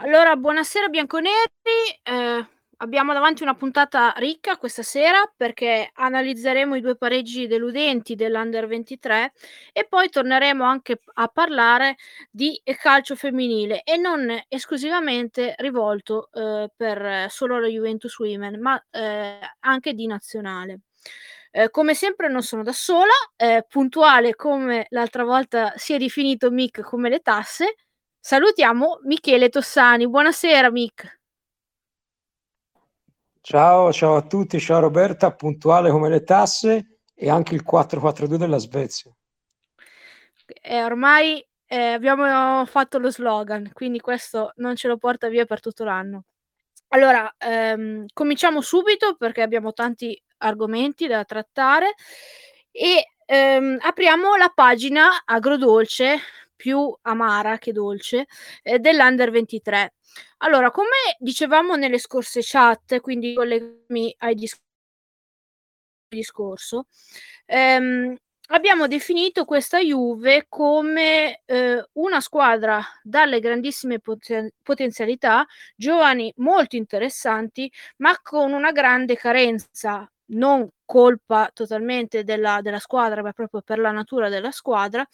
Allora, buonasera bianconeri, ehm, abbiamo davanti una puntata ricca questa sera perché analizzeremo i 2 pareggi deludenti dell'Under 23 e poi torneremo anche a parlare di calcio femminile e non esclusivamente rivolto, uhm, per solo la Juventus Women, ma, ehm, anche di nazionale. Ehm, come sempre non sono da sola, ehm, puntuale come l'altra volta si è definito Mick come le tasse, Salutiamo Michele Tossani. Buonasera Mick. Ciao, ciao a tutti, ciao Roberta, puntuale come le tasse e anche il 442 della Svezia. Eh, ormai eh, abbiamo fatto lo slogan, quindi questo non ce lo porta via per tutto l'anno. Allora, ehm, cominciamo subito perché abbiamo tanti argomenti da trattare e ehm, apriamo la pagina agrodolce più amara che dolce eh, dell'Under 23. Allora, come dicevamo nelle scorse chat, quindi collegami ai discorsi discorso, ehm, abbiamo definito questa Juve come eh, una squadra dalle grandissime poten- potenzialità, giovani molto interessanti, ma con una grande carenza non colpa totalmente della, della squadra, ma proprio per la natura della squadra,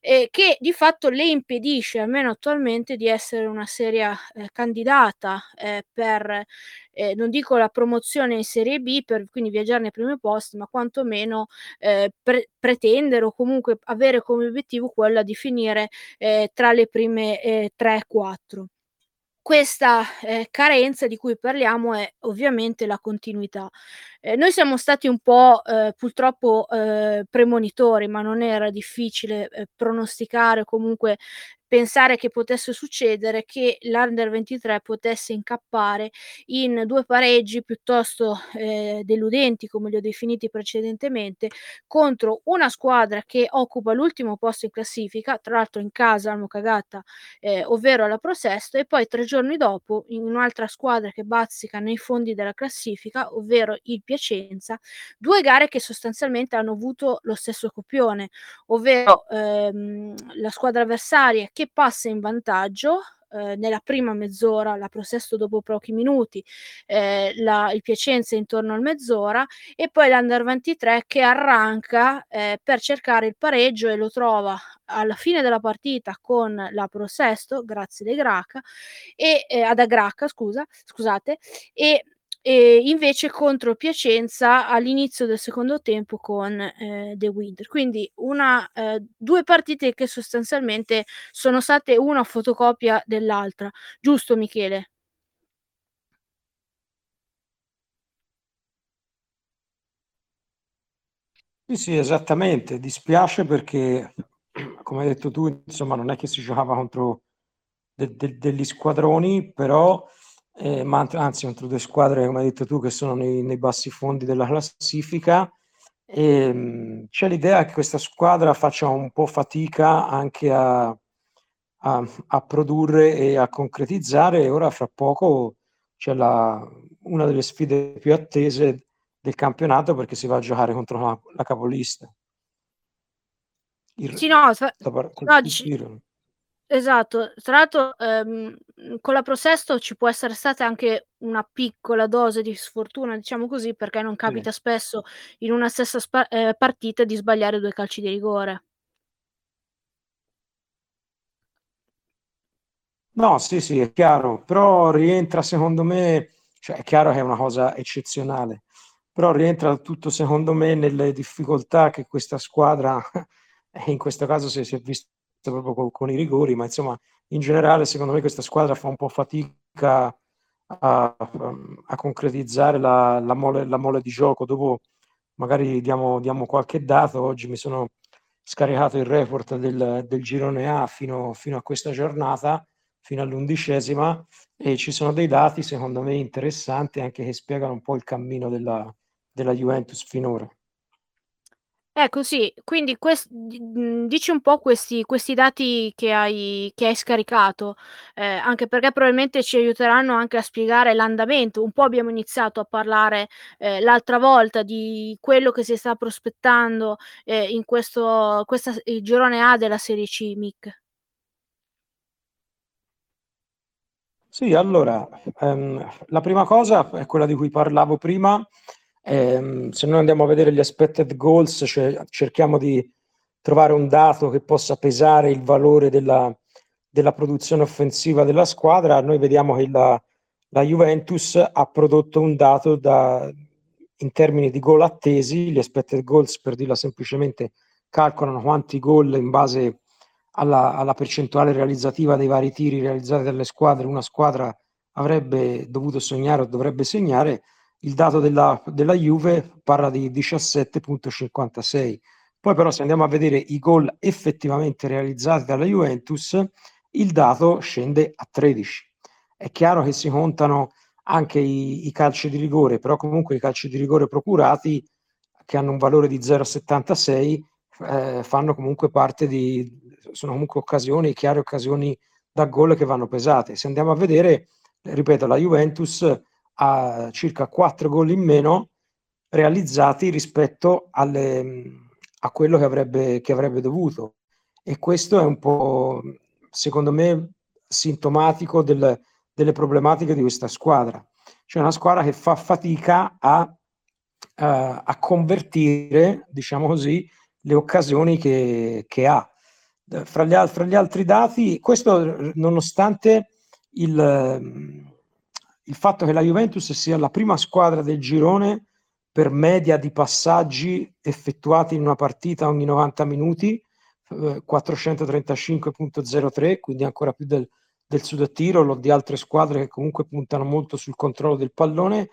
eh, che di fatto le impedisce, almeno attualmente, di essere una seria eh, candidata eh, per, eh, non dico la promozione in Serie B, per quindi viaggiare nei primi posti, ma quantomeno eh, pre- pretendere o comunque avere come obiettivo quella di finire eh, tra le prime 3-4 questa eh, carenza di cui parliamo è ovviamente la continuità. Eh, noi siamo stati un po' eh, purtroppo eh, premonitori, ma non era difficile eh, pronosticare comunque pensare che potesse succedere che l'Under 23 potesse incappare in due pareggi piuttosto eh, deludenti, come li ho definiti precedentemente, contro una squadra che occupa l'ultimo posto in classifica, tra l'altro in casa hanno cagata, eh, ovvero la Prosesto, e poi tre giorni dopo in un'altra squadra che bazzica nei fondi della classifica, ovvero il Piacenza, due gare che sostanzialmente hanno avuto lo stesso copione, ovvero ehm, la squadra avversaria che che passa in vantaggio eh, nella prima mezz'ora, la Prosesto dopo pochi minuti, eh, la, il Piacenza intorno al mezz'ora e poi l'Under 23 che arranca eh, per cercare il pareggio e lo trova alla fine della partita con la Prosesto, grazie De Graca, e eh, ad Agraca, scusa, scusate, e e invece contro Piacenza all'inizio del secondo tempo con eh, The Winter. Quindi una, eh, due partite che sostanzialmente sono state una fotocopia dell'altra. Giusto Michele? Sì, sì, esattamente. Dispiace perché, come hai detto tu, insomma, non è che si giocava contro de- de- degli squadroni, però eh, ma anzi contro due squadre, come hai detto tu, che sono nei, nei bassi fondi della classifica. E, mh, c'è l'idea che questa squadra faccia un po' fatica anche a, a, a produrre e a concretizzare. E ora, fra poco, c'è la, una delle sfide più attese del campionato perché si va a giocare contro la, la capolista. Il, sì, no, fa, no, dici, Esatto, tra l'altro ehm, con la Prosesto ci può essere stata anche una piccola dose di sfortuna, diciamo così, perché non capita sì. spesso in una stessa spa- eh, partita di sbagliare due calci di rigore. No, sì, sì, è chiaro, però rientra secondo me, cioè è chiaro che è una cosa eccezionale, però rientra tutto secondo me nelle difficoltà che questa squadra, in questo caso si è visto proprio con, con, i rigori, ma insomma in generale secondo me questa squadra fa un po' fatica a, a concretizzare la, la, mole, la, mole, di gioco. Dopo magari diamo, diamo, qualche dato, oggi mi sono scaricato il report del, del girone A fino, fino a questa giornata, fino all'undicesima, e ci sono dei dati secondo me interessanti anche che spiegano un po' il cammino della, della Juventus finora. Ecco sì, quindi ques mhmm, dici un po' questi questi dati che hai che hai scaricato, ehm, anche perché probabilmente ci aiuteranno anche a spiegare l'andamento. Un po' abbiamo iniziato a parlare, ehm, l'altra volta di quello che si sta prospettando, ehm, in questo questa il girone A della Serie C, Mick. Sì, allora, ehm, la prima cosa è quella di cui parlavo prima. Ehm, se noi andiamo a vedere gli expected goals, cioè cerchiamo di trovare un dato che possa pesare il valore della, della produzione offensiva della squadra, noi vediamo che la, la Juventus ha prodotto un dato da, in termini di gol attesi, gli expected goals per dirla semplicemente calcolano quanti gol in base alla, alla, percentuale realizzativa dei vari tiri realizzati dalle squadre. Una squadra avrebbe dovuto sognare o dovrebbe segnare, il dato della, della Juve parla di 17.56. Poi però se andiamo a vedere i gol effettivamente realizzati dalla Juventus, il dato scende a 13. È chiaro che si contano anche i, i calci di rigore, però comunque i calci di rigore procurati che hanno un valore di 0,76 eh, fanno comunque parte di, sono comunque occasioni, chiare occasioni da gol che vanno pesate. Se andiamo a vedere, ripeto, la Juventus ha circa 4 gol in meno realizzati rispetto alle, a quello che avrebbe, che avrebbe dovuto. E questo è un po', secondo me, sintomatico del, delle problematiche di questa squadra. Cioè una squadra che fa fatica a, uh, a convertire, diciamo così, le occasioni che, che ha. Fra gli, fra gli, altri dati, questo nonostante il, il fatto che la Juventus sia la prima squadra del girone per media di passaggi effettuati in una partita ogni 90 minuti, 435.03, eh, quindi ancora più del, del Sud Tirolo, di altre squadre che comunque puntano molto sul controllo del pallone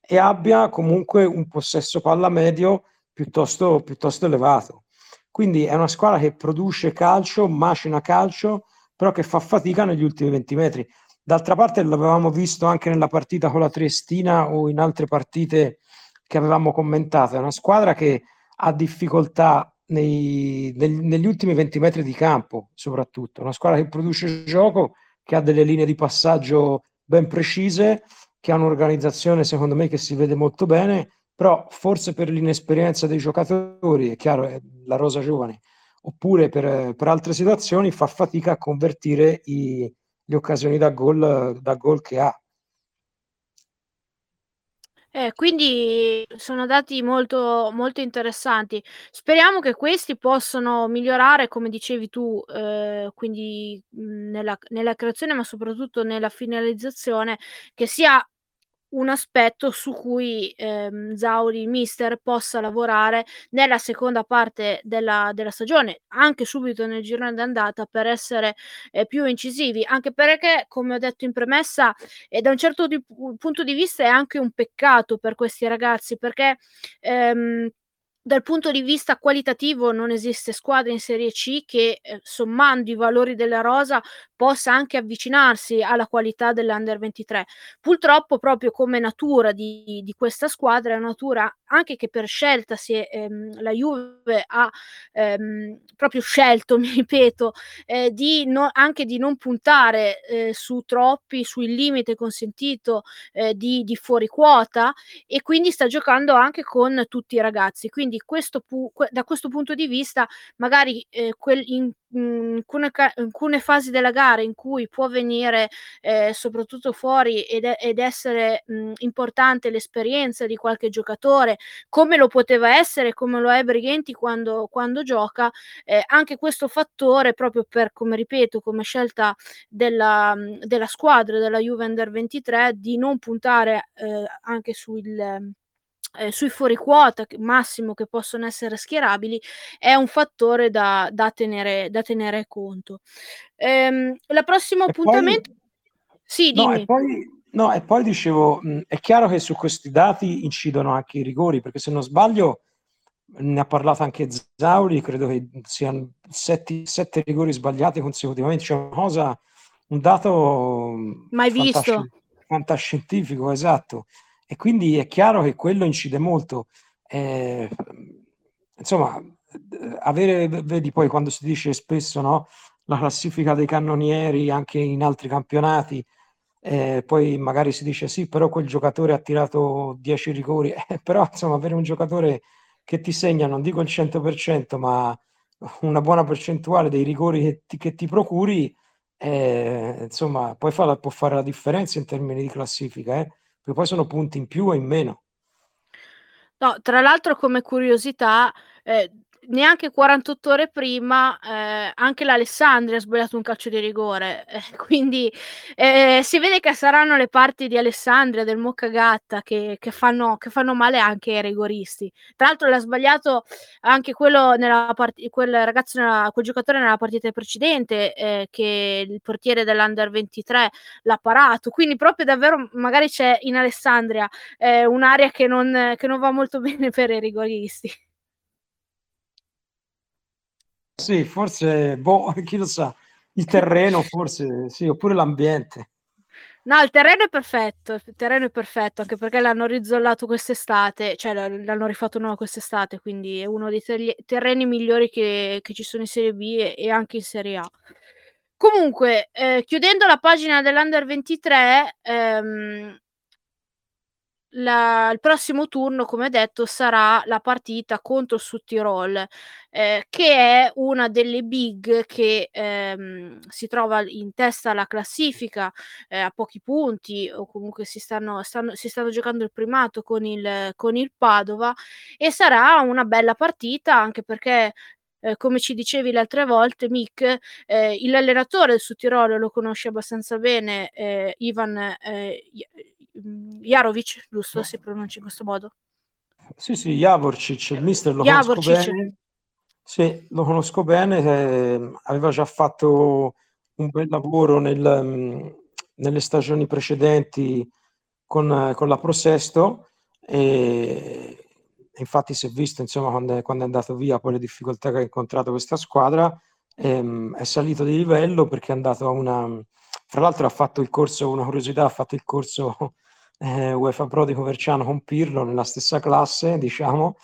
e abbia comunque un possesso palla medio piuttosto, piuttosto elevato. Quindi è una squadra che produce calcio, macina calcio, però che fa fatica negli ultimi 20 metri. D'altra parte l'avevamo visto anche nella partita con la Triestina o in altre partite che avevamo commentato. È una squadra che ha difficoltà nei, neg, negli ultimi 20 metri di campo, soprattutto. Una squadra che produce gioco, che ha delle linee di passaggio ben precise, che ha un'organizzazione secondo me che si vede molto bene, però forse per l'inesperienza dei giocatori, è chiaro, è la rosa giovane, oppure per, per altre situazioni fa fatica a convertire i, le occasioni da gol, da gol che ha. Eh, quindi sono dati molto, molto interessanti. Speriamo che questi possano migliorare, come dicevi tu, eh, quindi nella, nella creazione, ma soprattutto nella finalizzazione, che sia un aspetto su cui ehm, Zauri Mister possa lavorare nella seconda parte della, della stagione, anche subito nel girone d'andata per essere eh, più incisivi, anche perché, come ho detto in premessa, e da un certo di, punto di vista è anche un peccato per questi ragazzi, perché ehm, dal punto di vista qualitativo non esiste squadra in Serie C che eh, sommando i valori della rosa possa anche avvicinarsi alla qualità dell'Under 23. Purtroppo proprio come natura di, di questa squadra è una natura anche che per scelta è, ehm, la Juve ha ehm, proprio scelto, mi ripeto, eh, di no, anche di non puntare eh, su troppi, sul limite consentito eh, di, di fuori quota e quindi sta giocando anche con tutti i ragazzi. Quindi quindi questo pu- da questo punto di vista magari eh, quel, in, in, alcune, in, alcune, fasi della gara in cui può venire eh, soprattutto fuori ed, ed essere mh, importante l'esperienza di qualche giocatore come lo poteva essere come lo è Brighenti quando, quando gioca eh, anche questo fattore proprio per come ripeto come scelta della, della squadra della Juve Under 23 di non puntare eh, anche sul eh, sui fuori quota massimo che possono essere schierabili è un fattore da, da, tenere, da tenere conto. Ehm, la prossimo appuntamento... Poi, sì, dimmi. No, e poi, no, e poi dicevo, mh, è chiaro che su questi dati incidono anche i rigori, perché se non sbaglio ne ha parlato anche Zauri, credo che siano sette, sette rigori sbagliati consecutivamente, cioè una cosa, un dato mai visto fantascientifico, esatto e quindi è chiaro che quello incide molto. Eh, insomma, avere, vedi poi quando si dice spesso no, la classifica dei cannonieri anche in altri campionati, eh, poi magari si dice sì, però quel giocatore ha tirato 10 rigori, eh, però insomma avere un giocatore che ti segna, non dico il 100%, ma una buona percentuale dei rigori che ti, che ti procuri eh, insomma, poi fa può fare la differenza in termini di classifica, eh? Perché poi sono punti in più o in meno. No, tra l'altro come curiosità, eh, neanche 48 ore prima eh, anche l'Alessandria ha sbagliato un calcio di rigore, eh, quindi eh, si vede che saranno le parti di Alessandria, del Moccagatta che, che, fanno, che fanno male anche ai rigoristi. Tra l'altro l'ha sbagliato anche quello nella part- quel ragazzo, nella, quel giocatore nella partita precedente eh, che il portiere dell'Under 23 l'ha parato, quindi proprio davvero magari c'è in Alessandria eh, un'area che non, che non va molto bene per i rigoristi. Sì, forse, boh, chi lo sa, il terreno forse, sì, oppure l'ambiente. No, il terreno è perfetto, il terreno è perfetto, anche perché l'hanno rizzollato quest'estate, cioè l'hanno rifatto nuovo quest'estate, quindi è uno dei ter- terreni migliori che, che, ci sono in Serie B e, e anche in Serie A. Comunque, eh, chiudendo la pagina dell'Under 23, ehm, la, il prossimo turno, come detto, sarà la partita contro il Sud eh, che è una delle big che ehm, si trova in testa alla classifica eh, a pochi punti, o comunque si stanno, stanno, si stanno giocando il primato con il, con il Padova, e sarà una bella partita anche perché eh, come ci dicevi le altre volte, Mick, eh, l'allenatore del Sud lo conosce abbastanza bene, eh, Ivan eh, Jarovic, giusto? Si pronuncia in questo modo. Sì, sì, Javorcic, il mister lo Javorcic. conosco bene. Sì, lo conosco bene, eh, aveva già fatto un bel lavoro nel, mm, nelle stagioni precedenti con, con la Prosesto e infatti si è visto insomma quando è, quando è, andato via poi le difficoltà che ha incontrato questa squadra ehm, è salito di livello perché è andato a una fra l'altro ha fatto il corso una curiosità ha fatto il corso eh, UEFA Pro di Coverciano con Pirlo nella stessa classe, diciamo,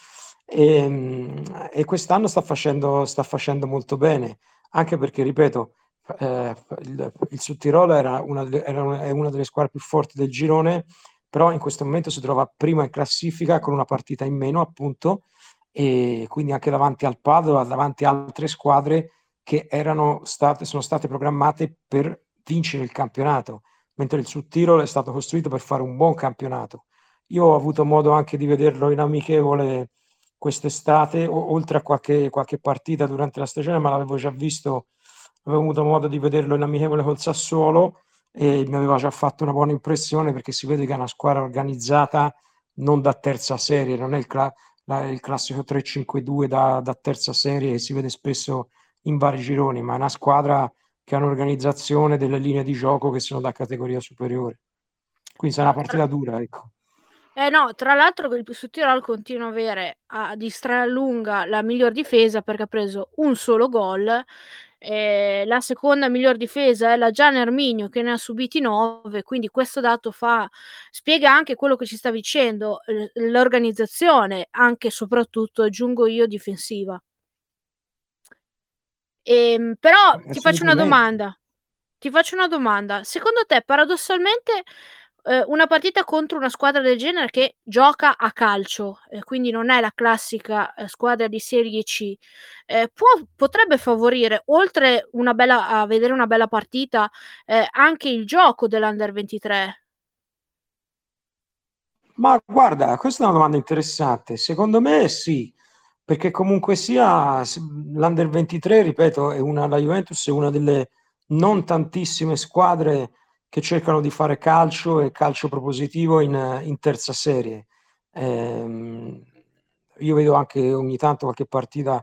e, e quest'anno sta facendo, sta facendo molto bene, anche perché, ripeto, eh, il, il Sud Tirolo era una, era una, è una delle squadre più forti del girone, però in questo momento si trova prima in classifica con una partita in meno, appunto, e quindi anche davanti al Padova, davanti a altre squadre che erano state, sono state programmate per vincere il campionato mentre il Sud Tirol è stato costruito per fare un buon campionato. Io ho avuto modo anche di vederlo in amichevole quest'estate, o, oltre a qualche, qualche, partita durante la stagione, ma l'avevo già visto, avevo avuto modo di vederlo in amichevole col Sassuolo e mi aveva già fatto una buona impressione perché si vede che è una squadra organizzata non da terza serie, non è il, cla- la, il classico 3-5-2 da, da terza serie che si vede spesso in vari gironi, ma è una squadra che ha un'organizzazione delle linee di gioco che sono da categoria superiore. Quindi sarà una partita dura, ecco. Eh no, tra l'altro il Sud Tirol continua a avere a distrarre lunga la miglior difesa perché ha preso un solo gol. Eh, la seconda miglior difesa è la Gian Erminio che ne ha subiti 9, quindi questo dato fa, spiega anche quello che ci sta dicendo, l'organizzazione, anche e soprattutto, aggiungo io, difensiva. Ehm, però ti faccio una domanda. Ti faccio una domanda. Secondo te, paradossalmente, eh, una partita contro una squadra del genere che gioca a calcio, eh, quindi non è la classica eh, squadra di Serie C, eh, può, potrebbe favorire, oltre una bella, a vedere una bella partita, eh, anche il gioco dell'Under 23? Ma guarda, questa è una domanda interessante. Secondo me sì, perché comunque sia l'Under 23, ripeto, è una, la Juventus è una delle non tantissime squadre che cercano di fare calcio e calcio propositivo in, in terza serie. Eh, io vedo anche ogni tanto qualche partita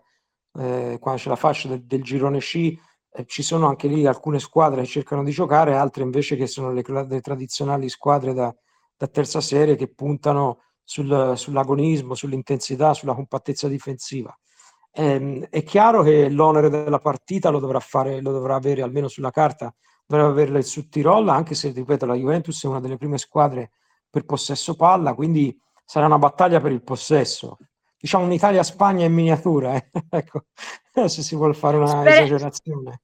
eh, quando c'è la fascia del, del girone C, eh, ci sono anche lì alcune squadre che cercano di giocare, altre invece che sono le, le tradizionali squadre da, da terza serie che puntano sul, sull'agonismo, sull'intensità, sulla compattezza difensiva. Eh, è chiaro che l'onere della partita lo dovrà, fare, lo dovrà avere almeno sulla carta, dovrà averla il Sud Tirol, anche se, ripeto, la Juventus è una delle prime squadre per possesso palla, quindi sarà una battaglia per il possesso. Diciamo un'Italia-Spagna in miniatura, eh? ecco, se si vuole fare una Sper- esagerazione.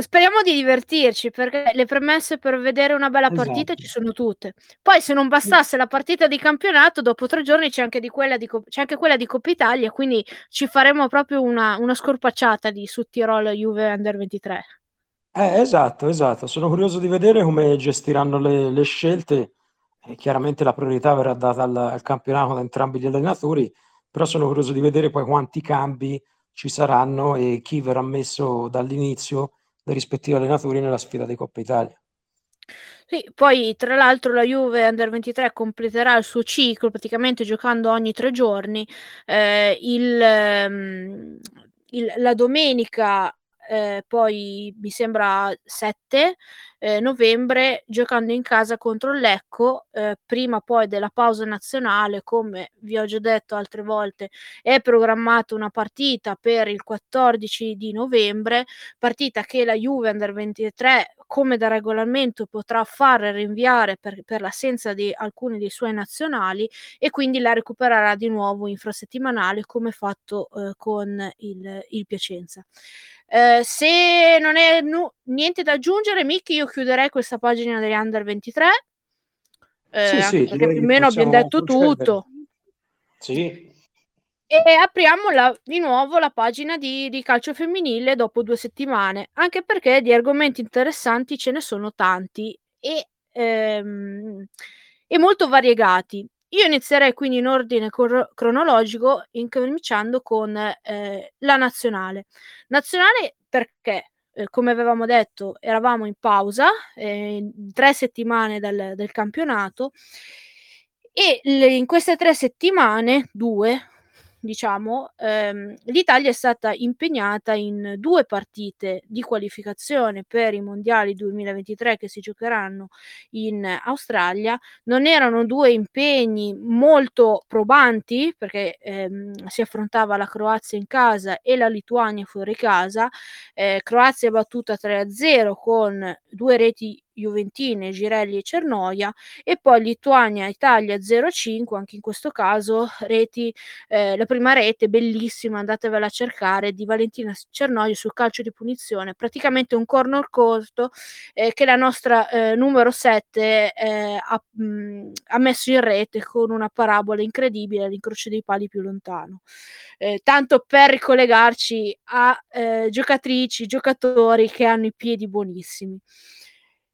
Speriamo di divertirci perché le premesse per vedere una bella partita esatto. ci sono tutte. Poi, se non bastasse la partita di campionato, dopo tre giorni c'è anche, di quella, di, c'è anche quella di Coppa Italia. Quindi ci faremo proprio una, una scorpacciata di Sud Tirol Juve Under 23. Eh, esatto, esatto. Sono curioso di vedere come gestiranno le, le scelte. E chiaramente la priorità verrà data al, al campionato da entrambi gli allenatori, però sono curioso di vedere poi quanti cambi ci saranno e chi verrà messo dall'inizio dai rispettivi allenatori nella sfida di Coppa Italia. Sì, poi tra l'altro la Juve Under 23 completerà il suo ciclo praticamente giocando ogni tre giorni. Eh, il, um, il, la domenica eh, poi mi sembra 7 eh, novembre giocando in casa contro il Lecco, eh, prima poi della pausa nazionale, come vi ho già detto altre volte, è programmata una partita per il 14 di novembre, partita che la Juve Under 23 come da regolamento potrà fare rinviare per, per l'assenza di alcuni dei suoi nazionali e quindi la recupererà di nuovo infrasettimanale come fatto eh, con il, il Piacenza. Eh, se non è nu- niente da aggiungere, Mick, io chiuderei questa pagina degli Under 23. Eh, sì, sì, perché più o meno abbiamo detto procedere. tutto. Sì. E apriamo la, di nuovo la pagina di, di, calcio femminile dopo due settimane, anche perché di argomenti interessanti ce ne sono tanti e, ehm, e molto variegati. Io inizierei quindi in ordine cor- cronologico, incominciando con eh, la nazionale. Nazionale perché, eh, come avevamo detto, eravamo in pausa, eh, tre settimane dal, del campionato, e le, in queste tre settimane, due, diciamo, ehm, l'Italia è stata impegnata in due partite di qualificazione per i mondiali 2023 che si giocheranno in Australia. Non erano due impegni molto probanti perché ehm, si affrontava la Croazia in casa e la Lituania fuori casa. Eh, Croazia battuta 3-0 con due reti Juventine, Girelli e Cernoia e poi Lituania Italia 0-5 anche in questo caso reti eh, la prima rete bellissima andatevela a cercare di Valentina Cernoia sul calcio di punizione praticamente un corner corto eh, che la nostra eh, numero 7 eh, ha, mh, ha, messo in rete con una parabola incredibile all'incrocio dei pali più lontano. Eh, tanto per ricollegarci a eh, giocatrici giocatori che hanno i piedi buonissimi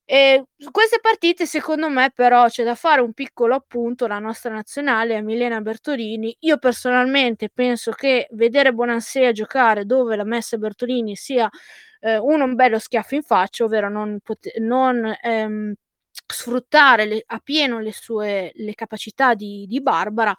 e queste partite, secondo me, però c'è da fare un piccolo appunto. La nostra nazionale a Milena Bertolini. Io personalmente penso che vedere Bonansea giocare dove la messa Bertolini sia eh, uno un bello schiaffo in faccia, ovvero non, pot- non ehm, sfruttare le, a pieno le sue le capacità di, di Barbara.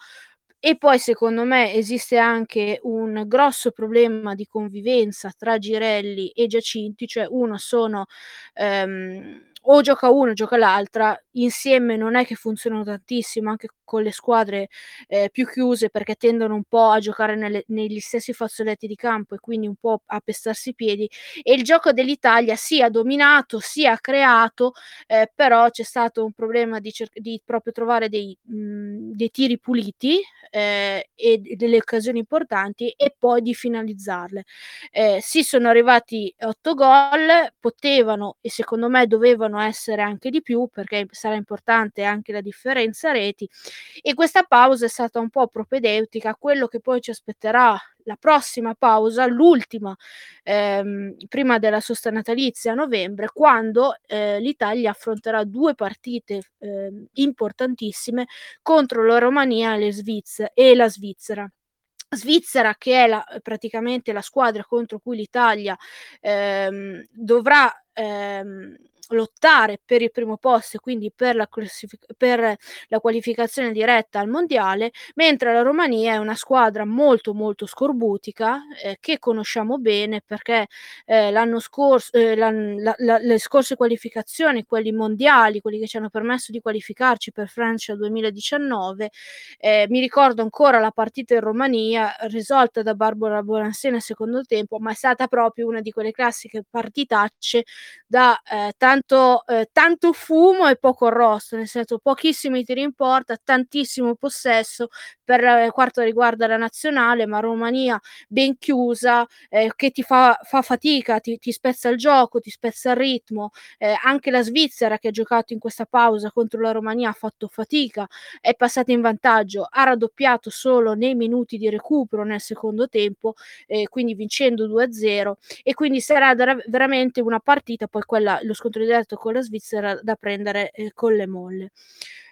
E poi secondo me esiste anche un grosso problema di convivenza tra Girelli e Giacinti, cioè uno sono ehm, o gioca uno o gioca l'altra, insieme non è che funzionano tantissimo anche con le squadre eh, più chiuse perché tendono un po' a giocare nelle, negli stessi fazzoletti di campo e quindi un po' a pestarsi i piedi. E il gioco dell'Italia sia dominato sia creato eh, però c'è stato un problema di, cer- di proprio trovare dei, mh, dei tiri puliti eh, e delle occasioni importanti e poi di finalizzarle. Eh, si sono arrivati otto gol potevano e secondo me dovevano essere anche di più perché sarà importante anche la differenza reti e questa pausa è stata un po' propedeutica a quello che poi ci aspetterà la prossima pausa, l'ultima ehm, prima della sosta natalizia a novembre, quando eh, l'Italia affronterà due partite eh, importantissime contro la Romania e, Sviz- e la Svizzera. Svizzera che è la, praticamente la squadra contro cui l'Italia ehm, dovrà ehm, lottare per il primo posto e quindi per la, classific- per la qualificazione diretta al mondiale, mentre la Romania è una squadra molto molto scorbutica eh, che conosciamo bene perché eh, l'anno scorso, eh, la, la, le scorse qualificazioni, quelli mondiali, quelli che ci hanno permesso di qualificarci per Francia 2019, eh, mi ricordo ancora la partita in Romania risolta da Barbara Bonansena nel secondo tempo, ma è stata proprio una di quelle classiche partitacce da eh, tanti tanto, eh, tanto fumo e poco arrosto, nel senso pochissimi tiri in porta, tantissimo possesso per eh, quanto riguarda la nazionale, ma Romania ben chiusa, eh, che ti fa, fa fatica, ti, ti, spezza il gioco, ti spezza il ritmo, eh, anche la Svizzera che ha giocato in questa pausa contro la Romania ha fatto fatica, è passata in vantaggio, ha raddoppiato solo nei minuti di recupero nel secondo tempo, eh, quindi vincendo 2-0 e quindi sarà veramente una partita, poi quella, lo scontro diretto con la Svizzera da prendere eh, con le molle.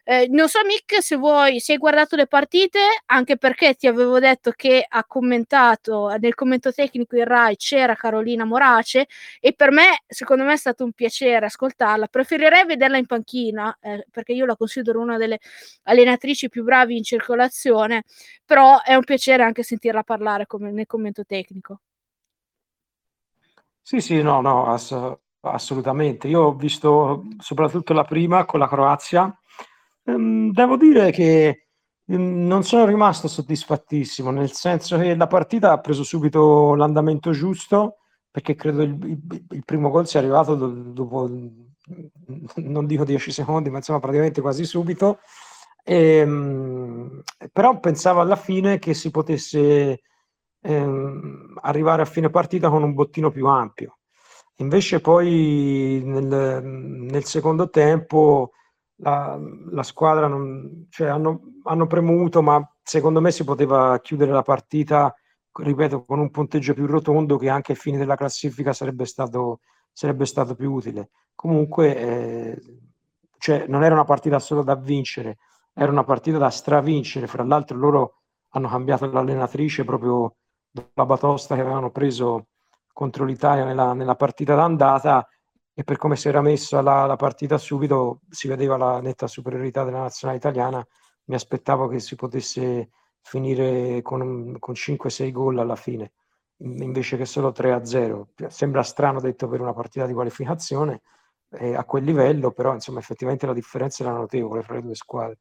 Eh, non so, Mick, se vuoi, se hai guardato le partite, anche perché ti avevo detto che ha commentato nel commento tecnico in Rai c'era Carolina Morace e per me, secondo me, è stato un piacere ascoltarla. Preferirei vederla in panchina eh, perché io la considero una delle allenatrici più bravi in circolazione, però è un piacere anche sentirla parlare come nel commento tecnico. Sì, sì, no, no, ass- assolutamente. Io ho visto soprattutto la prima con la Croazia Ehm, devo dire che ehm, non sono rimasto soddisfattissimo, nel senso che la partita ha preso subito l'andamento giusto, perché credo il, il, il primo gol sia arrivato do, dopo, non dico 10 secondi, ma insomma praticamente quasi subito. Ehm, però pensavo alla fine che si potesse ehm, arrivare a fine partita con un bottino più ampio. Invece poi nel, nel secondo tempo la, la squadra non, cioè hanno, hanno premuto, ma secondo me si poteva chiudere la partita, ripeto, con un punteggio più rotondo che anche a fine della classifica sarebbe stato, sarebbe stato più utile. Comunque, eh, cioè, non era una partita solo da vincere, era una partita da stravincere. Fra l'altro, loro hanno cambiato l'allenatrice proprio dopo la batosta che avevano preso contro l'Italia nella, nella partita d'andata e per come si era messa la, la, partita subito si vedeva la netta superiorità della nazionale italiana. Mi aspettavo che si potesse finire con, con 5-6 gol alla fine, invece che solo 3-0. Sembra strano detto per una partita di qualificazione eh, a quel livello, però insomma effettivamente la differenza era notevole fra le due squadre.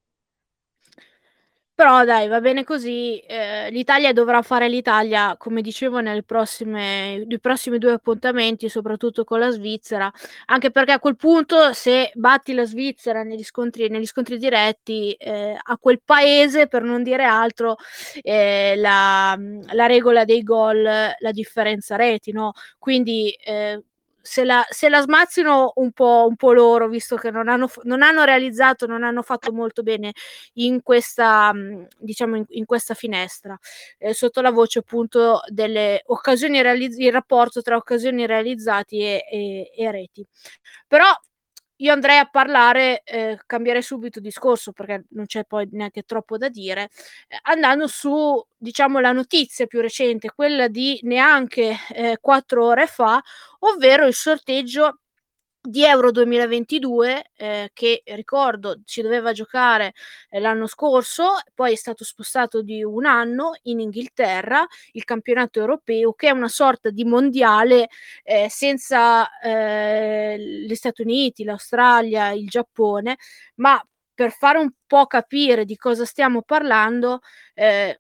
Però dai, va bene così. Eh, L'Italia dovrà fare l'Italia, come dicevo, nel prossime, nei prossimi due appuntamenti, soprattutto con la Svizzera, anche perché a quel punto, se batti la Svizzera negli scontri, negli scontri diretti, eh, a quel paese, per non dire altro, eh, la, la, regola dei gol, la differenza reti, no? Quindi eh, se la, se la smazzino un po', un po', loro, visto che non hanno, non hanno, realizzato, non hanno fatto molto bene in questa, diciamo, in, in questa finestra, eh, sotto la voce appunto delle occasioni realizzate, il rapporto tra occasioni realizzate e, e, e reti. Però io andrei a parlare, eh, cambiare subito discorso perché non c'è poi neanche troppo da dire, eh, andando su, diciamo, la notizia più recente, quella di neanche eh, quattro ore fa, ovvero il sorteggio di Euro 2022 eh, che ricordo si doveva giocare eh, l'anno scorso, poi è stato spostato di un anno in Inghilterra, il campionato europeo che è una sorta di mondiale eh, senza eh, gli Stati Uniti, l'Australia, il Giappone, ma per fare un po' capire di cosa stiamo parlando,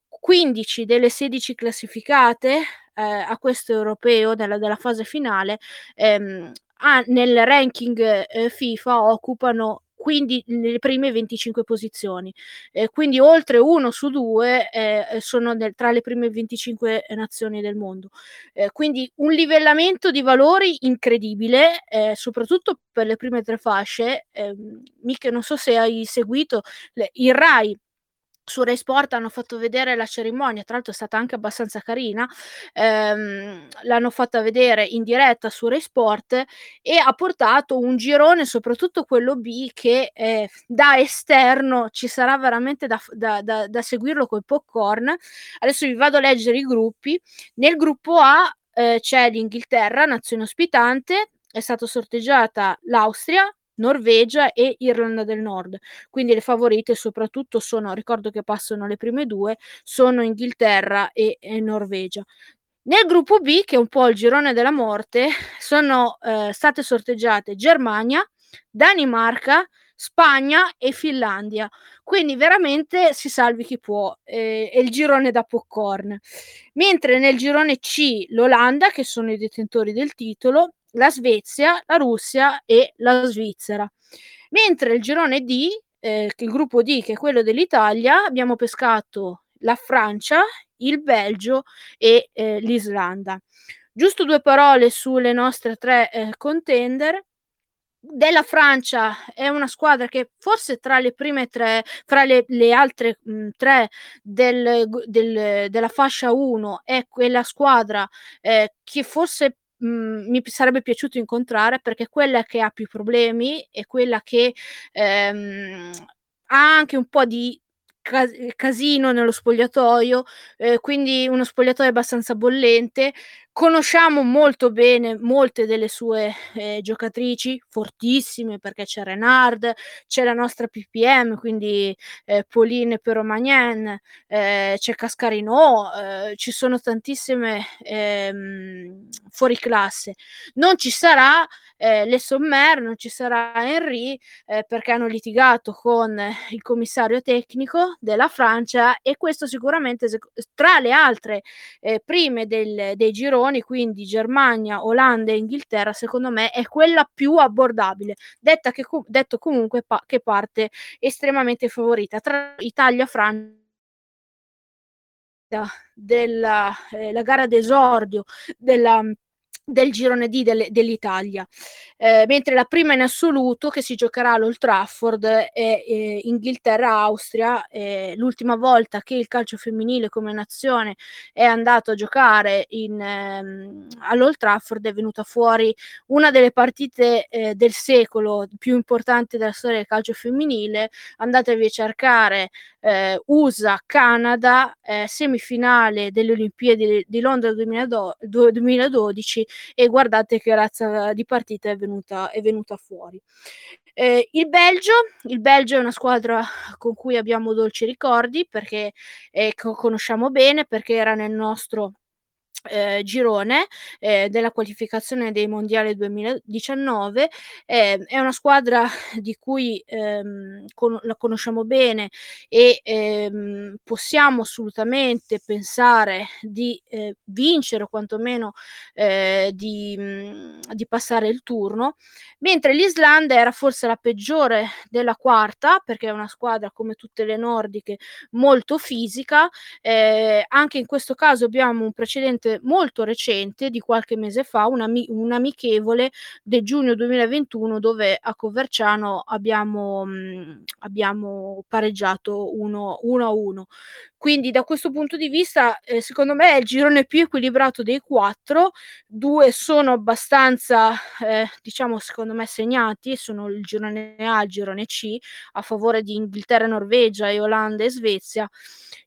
15 eh, delle 16 classificate eh, a questo europeo della, della fase finale ehm, ah, nel ranking eh, FIFA occupano quindi nelle prime 25 posizioni. Eh, quindi oltre uno su due eh, sono nel, tra le prime 25 nazioni del mondo. Eh, quindi un livellamento di valori incredibile, eh, soprattutto per le prime tre fasce. Eh, Mica, non so se hai seguito le, il RAI su Rai Sport hanno fatto vedere la cerimonia, tra l'altro è stata anche abbastanza carina, ehm, l'hanno fatta vedere in diretta su Rai Sport e ha portato un girone, soprattutto quello B, che eh, da esterno ci sarà veramente da, da, da, da seguirlo col popcorn. Adesso vi vado a leggere i gruppi. Nel gruppo A eh, c'è l'Inghilterra, nazione ospitante, è stata sorteggiata l'Austria, Norvegia e Irlanda del Nord. Quindi le favorite soprattutto sono, ricordo che passano le prime due, sono Inghilterra e, e Norvegia. Nel gruppo B, che è un po' il girone della morte, sono eh, state sorteggiate Germania, Danimarca, Spagna e Finlandia. Quindi veramente si salvi chi può. Eh, è il girone da popcorn. Mentre nel girone C l'Olanda, che sono i detentori del titolo, la Svezia, la Russia e la Svizzera. Mentre il girone D, eh, il gruppo D, che è quello dell'Italia, abbiamo pescato la Francia, il Belgio e eh, l'Islanda. Giusto due parole sulle nostre tre eh, contender della Francia è una squadra che forse tra le prime tre, fra le, le altre mh, tre del, del, della fascia 1 è quella squadra eh, che forse mh, mi sarebbe piaciuto incontrare perché è quella che ha più problemi e quella che ehm, ha anche un po' di casino nello spogliatoio, eh, quindi uno spogliatoio abbastanza bollente Conosciamo molto bene molte delle sue eh, giocatrici, fortissime, perché c'è Renard, c'è la nostra PPM, quindi eh, Pauline Peromagnen, eh, c'è Cascarino, eh, ci sono tantissime ehm, fuori classe. Non ci sarà eh, Le Sommer, non ci sarà Henry, eh, perché hanno litigato con il commissario tecnico della Francia e questo sicuramente tra le altre prime del, dei gironi gironi, quindi Germania, Olanda e Inghilterra, secondo me è quella più abbordabile, detta che, detto comunque pa- che parte estremamente favorita tra Italia, Francia della eh, la gara d'esordio della del girone D del, dell'Italia, eh, mentre la prima in assoluto che si giocherà all'Old Trafford è eh, Inghilterra-Austria. Eh, l'ultima volta che il calcio femminile come nazione è andato a giocare in, ehm, all'Old Trafford è venuta fuori una delle partite eh, del secolo più importanti della storia del calcio femminile. Andatevi a cercare eh, USA-Canada, semifinale delle Olimpiadi di Londra 2012 e guardate che razza di partita è venuta, è venuta fuori. Eh, il Belgio, il Belgio è una squadra con cui abbiamo dolci ricordi perché eh, conosciamo bene, perché era nel nostro eh, girone eh, della qualificazione dei mondiali 2019 eh, è una squadra di cui ehm, con- la conosciamo bene e ehm, possiamo assolutamente pensare di eh, vincere o quantomeno eh, di, mh, mm, di passare il turno mentre l'Islanda era forse la peggiore della quarta perché è una squadra come tutte le nordiche molto fisica eh, anche in questo caso abbiamo un precedente molto recente, di qualche mese fa, un, ami- un amichevole del giugno 2021 dove a Coverciano abbiamo, mh, abbiamo pareggiato 1 a 1. Quindi da questo punto di vista, eh, secondo me è il girone più equilibrato dei quattro. Due sono abbastanza, eh, diciamo, secondo me segnati, sono il girone A e il girone C, a favore di Inghilterra, Norvegia e Olanda e Svezia.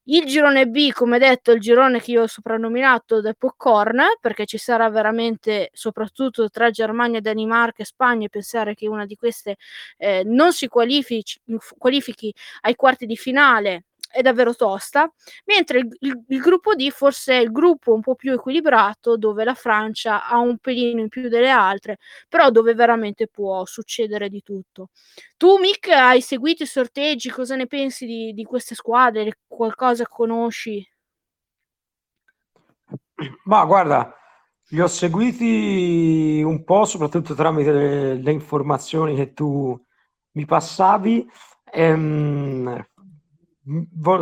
Il girone B, come detto, è il girone che io ho soprannominato The Popcorn, perché ci sarà veramente, soprattutto tra Germania, Danimarca e Spagna, pensare che una di queste eh, non si qualifici, qualifichi ai quarti di finale è davvero tosta, mentre il, il, il, gruppo D forse è il gruppo un po' più equilibrato dove la Francia ha un pelino in più delle altre, però dove veramente può succedere di tutto. Tu Mick hai seguito i sorteggi, cosa ne pensi di, di queste squadre? Qualcosa conosci? Ma guarda, li ho seguiti un po', soprattutto tramite le, le informazioni che tu mi passavi. Ehm,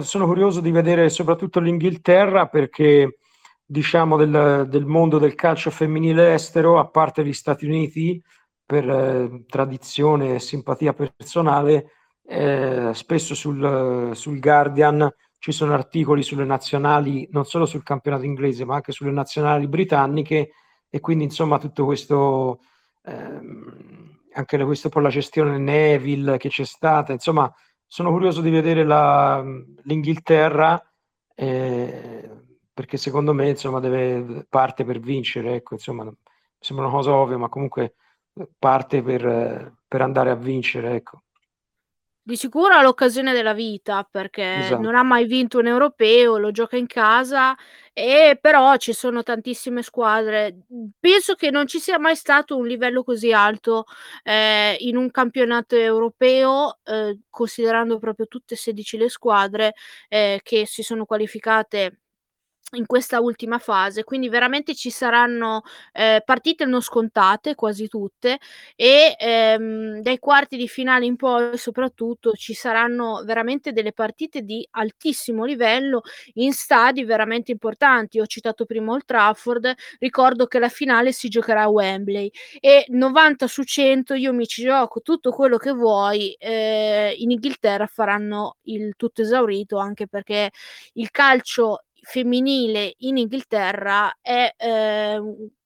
sono curioso di vedere soprattutto l'Inghilterra perché diciamo del, del, mondo del calcio femminile estero, a parte gli Stati Uniti, per eh, tradizione e simpatia personale, eh, spesso sul, sul, Guardian ci sono articoli sulle nazionali, non solo sul campionato inglese, ma anche sulle nazionali britanniche e quindi insomma tutto questo, ehm, anche questo per la gestione Neville che c'è stata, insomma sono curioso di vedere la, l'Inghilterra eh, perché secondo me insomma deve, parte per vincere, ecco, insomma, mi sembra una cosa ovvia, ma comunque parte per, per andare a vincere, ecco. Di sicuro ha l'occasione della vita perché esatto. non ha mai vinto un europeo, lo gioca in casa e però ci sono tantissime squadre. Penso che non ci sia mai stato un livello così alto eh, in un campionato europeo, eh, considerando proprio tutte e 16 le squadre eh, che si sono qualificate in questa ultima fase, quindi veramente ci saranno eh, partite non scontate, quasi tutte, e ehm, dai quarti di finale in poi soprattutto ci saranno veramente delle partite di altissimo livello in stadi veramente importanti. Ho citato prima Old Trafford, ricordo che la finale si giocherà a Wembley e 90 su 100 io mi ci gioco tutto quello che vuoi, eh, in Inghilterra faranno il tutto esaurito anche perché il calcio femminile in Inghilterra è, eh,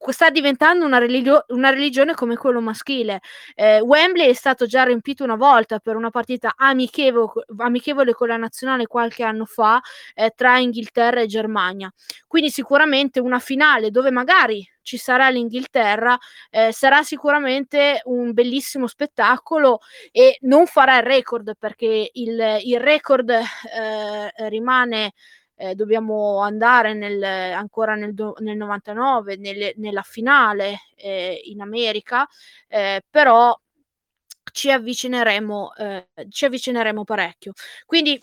sta diventando una, religio- una, religione come quello maschile. Eh, Wembley è stato già riempito una volta per una partita amichevo- amichevole con la nazionale qualche anno fa eh, tra Inghilterra e Germania. Quindi sicuramente una finale dove magari ci sarà l'Inghilterra, eh, sarà sicuramente un bellissimo spettacolo e non farà il record perché il, il record eh, rimane eh, dobbiamo andare nel, ancora nel, nel 99 nel, nella finale eh, in America, eh, però ci avvicineremo, eh, ci avvicineremo parecchio. Quindi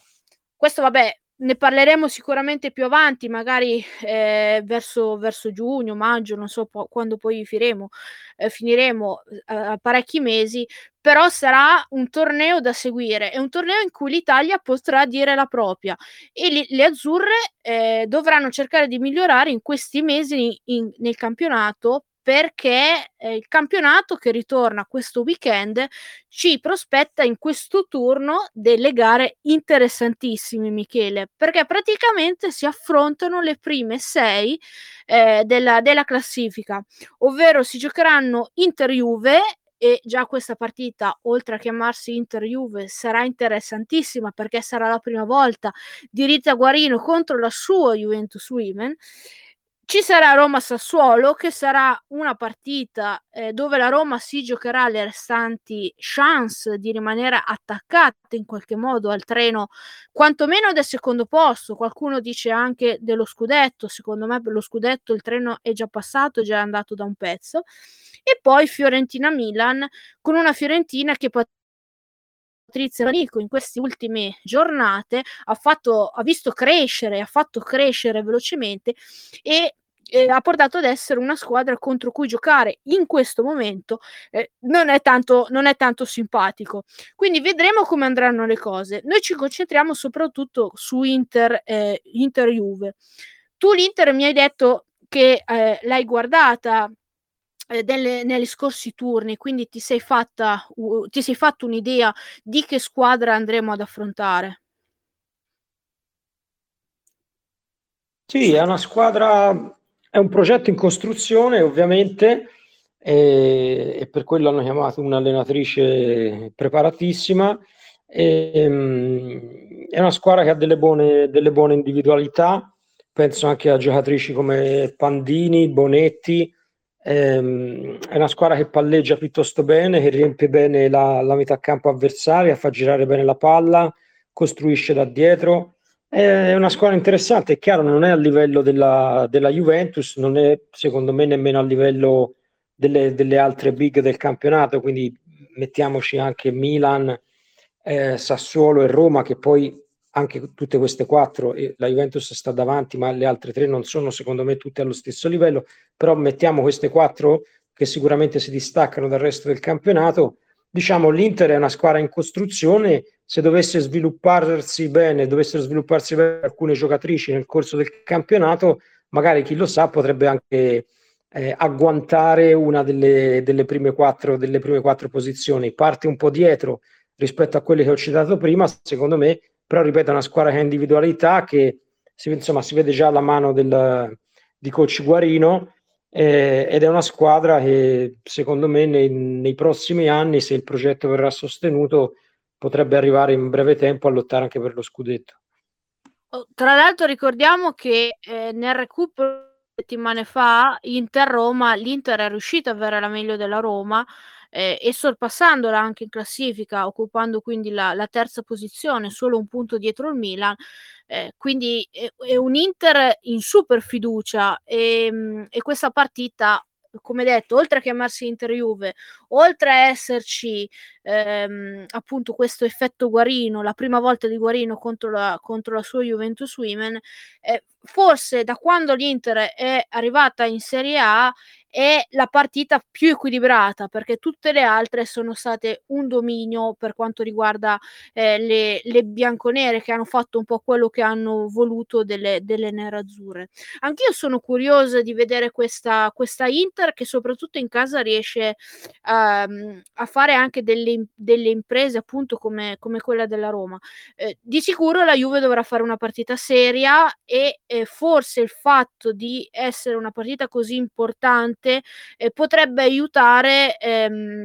questo vabbè ne parleremo sicuramente più avanti, magari eh, verso, verso, giugno, maggio, non so po- quando poi firemo, eh, finiremo eh, parecchi mesi, però sarà un torneo da seguire, è un torneo in cui l'Italia potrà dire la propria e li, le azzurre eh, dovranno cercare di migliorare in questi mesi in, nel campionato perché eh, il campionato che ritorna questo weekend ci prospetta in questo turno delle gare interessantissime, Michele, perché praticamente si affrontano le prime sei eh, della, della classifica, ovvero si giocheranno Inter-Juve e già questa partita, oltre a chiamarsi Inter-Juve, sarà interessantissima perché sarà la prima volta di Rita Guarino contro la sua Juventus Women ci sarà Roma-Sassuolo che sarà una partita eh, dove la Roma si giocherà le restanti chance di rimanere attaccata in qualche modo al treno, quantomeno del secondo posto. Qualcuno dice anche dello scudetto. Secondo me per lo scudetto il treno è già passato, è già andato da un pezzo. E poi Fiorentina-Milan con una Fiorentina che Patrizia Manico in queste ultime giornate ha, fatto, ha visto crescere, ha fatto crescere velocemente e eh, ha portato ad essere una squadra contro cui giocare in questo momento eh, non, è tanto, non è tanto simpatico. Quindi vedremo come andranno le cose. Noi ci concentriamo soprattutto su Inter, eh, Inter Juve. Tu l'Inter mi hai detto che eh, l'hai guardata eh, delle, negli scorsi turni, quindi ti sei fatta uh, ti sei fatto un'idea di che squadra andremo ad affrontare? Sì, è una squadra, è un progetto in costruzione, ovviamente, e, e per quello hanno chiamato un'allenatrice preparatissima. E, um, è una squadra che ha delle buone, delle buone individualità, penso anche a giocatrici come Pandini, Bonetti, Ehm, è una squadra che palleggia piuttosto bene, che riempie bene la, la metà campo avversaria, fa girare bene la palla, costruisce da dietro. È una squadra interessante, è chiaro, non è a livello della, della Juventus, non è secondo me nemmeno a livello delle, delle, altre big del campionato, quindi mettiamoci anche Milan, eh, Sassuolo e Roma, che poi anche tutte queste quattro, la Juventus sta davanti, ma le altre tre non sono secondo me tutte allo stesso livello, però mettiamo queste quattro che sicuramente si distaccano dal resto del campionato. Diciamo l'Inter è una squadra in costruzione, se dovesse svilupparsi bene, dovessero svilupparsi bene alcune giocatrici nel corso del campionato, magari chi lo sa potrebbe anche eh, agguantare una delle, delle, prime quattro, delle prime quattro posizioni. Parte un po' dietro rispetto a quelle che ho citato prima, secondo me però ripeto è una squadra che ha individualità che si, insomma, si vede già la mano del, di coach Guarino eh, ed è una squadra che secondo me nei, nei, prossimi anni se il progetto verrà sostenuto potrebbe arrivare in breve tempo a lottare anche per lo scudetto. Oh, tra l'altro ricordiamo che eh, nel recupero settimane fa Inter-Roma l'Inter è riuscito a avere la meglio della Roma eh, e sorpassandola anche in classifica, occupando quindi la, la terza posizione, solo un punto dietro il Milan. Eh, quindi è, è, un Inter in super fiducia e, mm, e questa partita come detto, oltre a chiamarsi Inter Juve, oltre a esserci ehm, appunto questo effetto Guarino, la prima volta di Guarino contro la, contro la sua Juventus Women, eh, forse da quando l'Inter è arrivata in Serie A è la partita più equilibrata perché tutte le altre sono state un dominio per quanto riguarda eh, le, le bianconere che hanno fatto un po' quello che hanno voluto delle, delle nerazzurre. Anch'io sono curiosa di vedere questa, questa Inter che soprattutto in casa riesce um, a fare anche delle, delle imprese appunto come, come, quella della Roma. Eh, di sicuro la Juve dovrà fare una partita seria e eh, forse il fatto di essere una partita così importante eh, potrebbe aiutare ehm,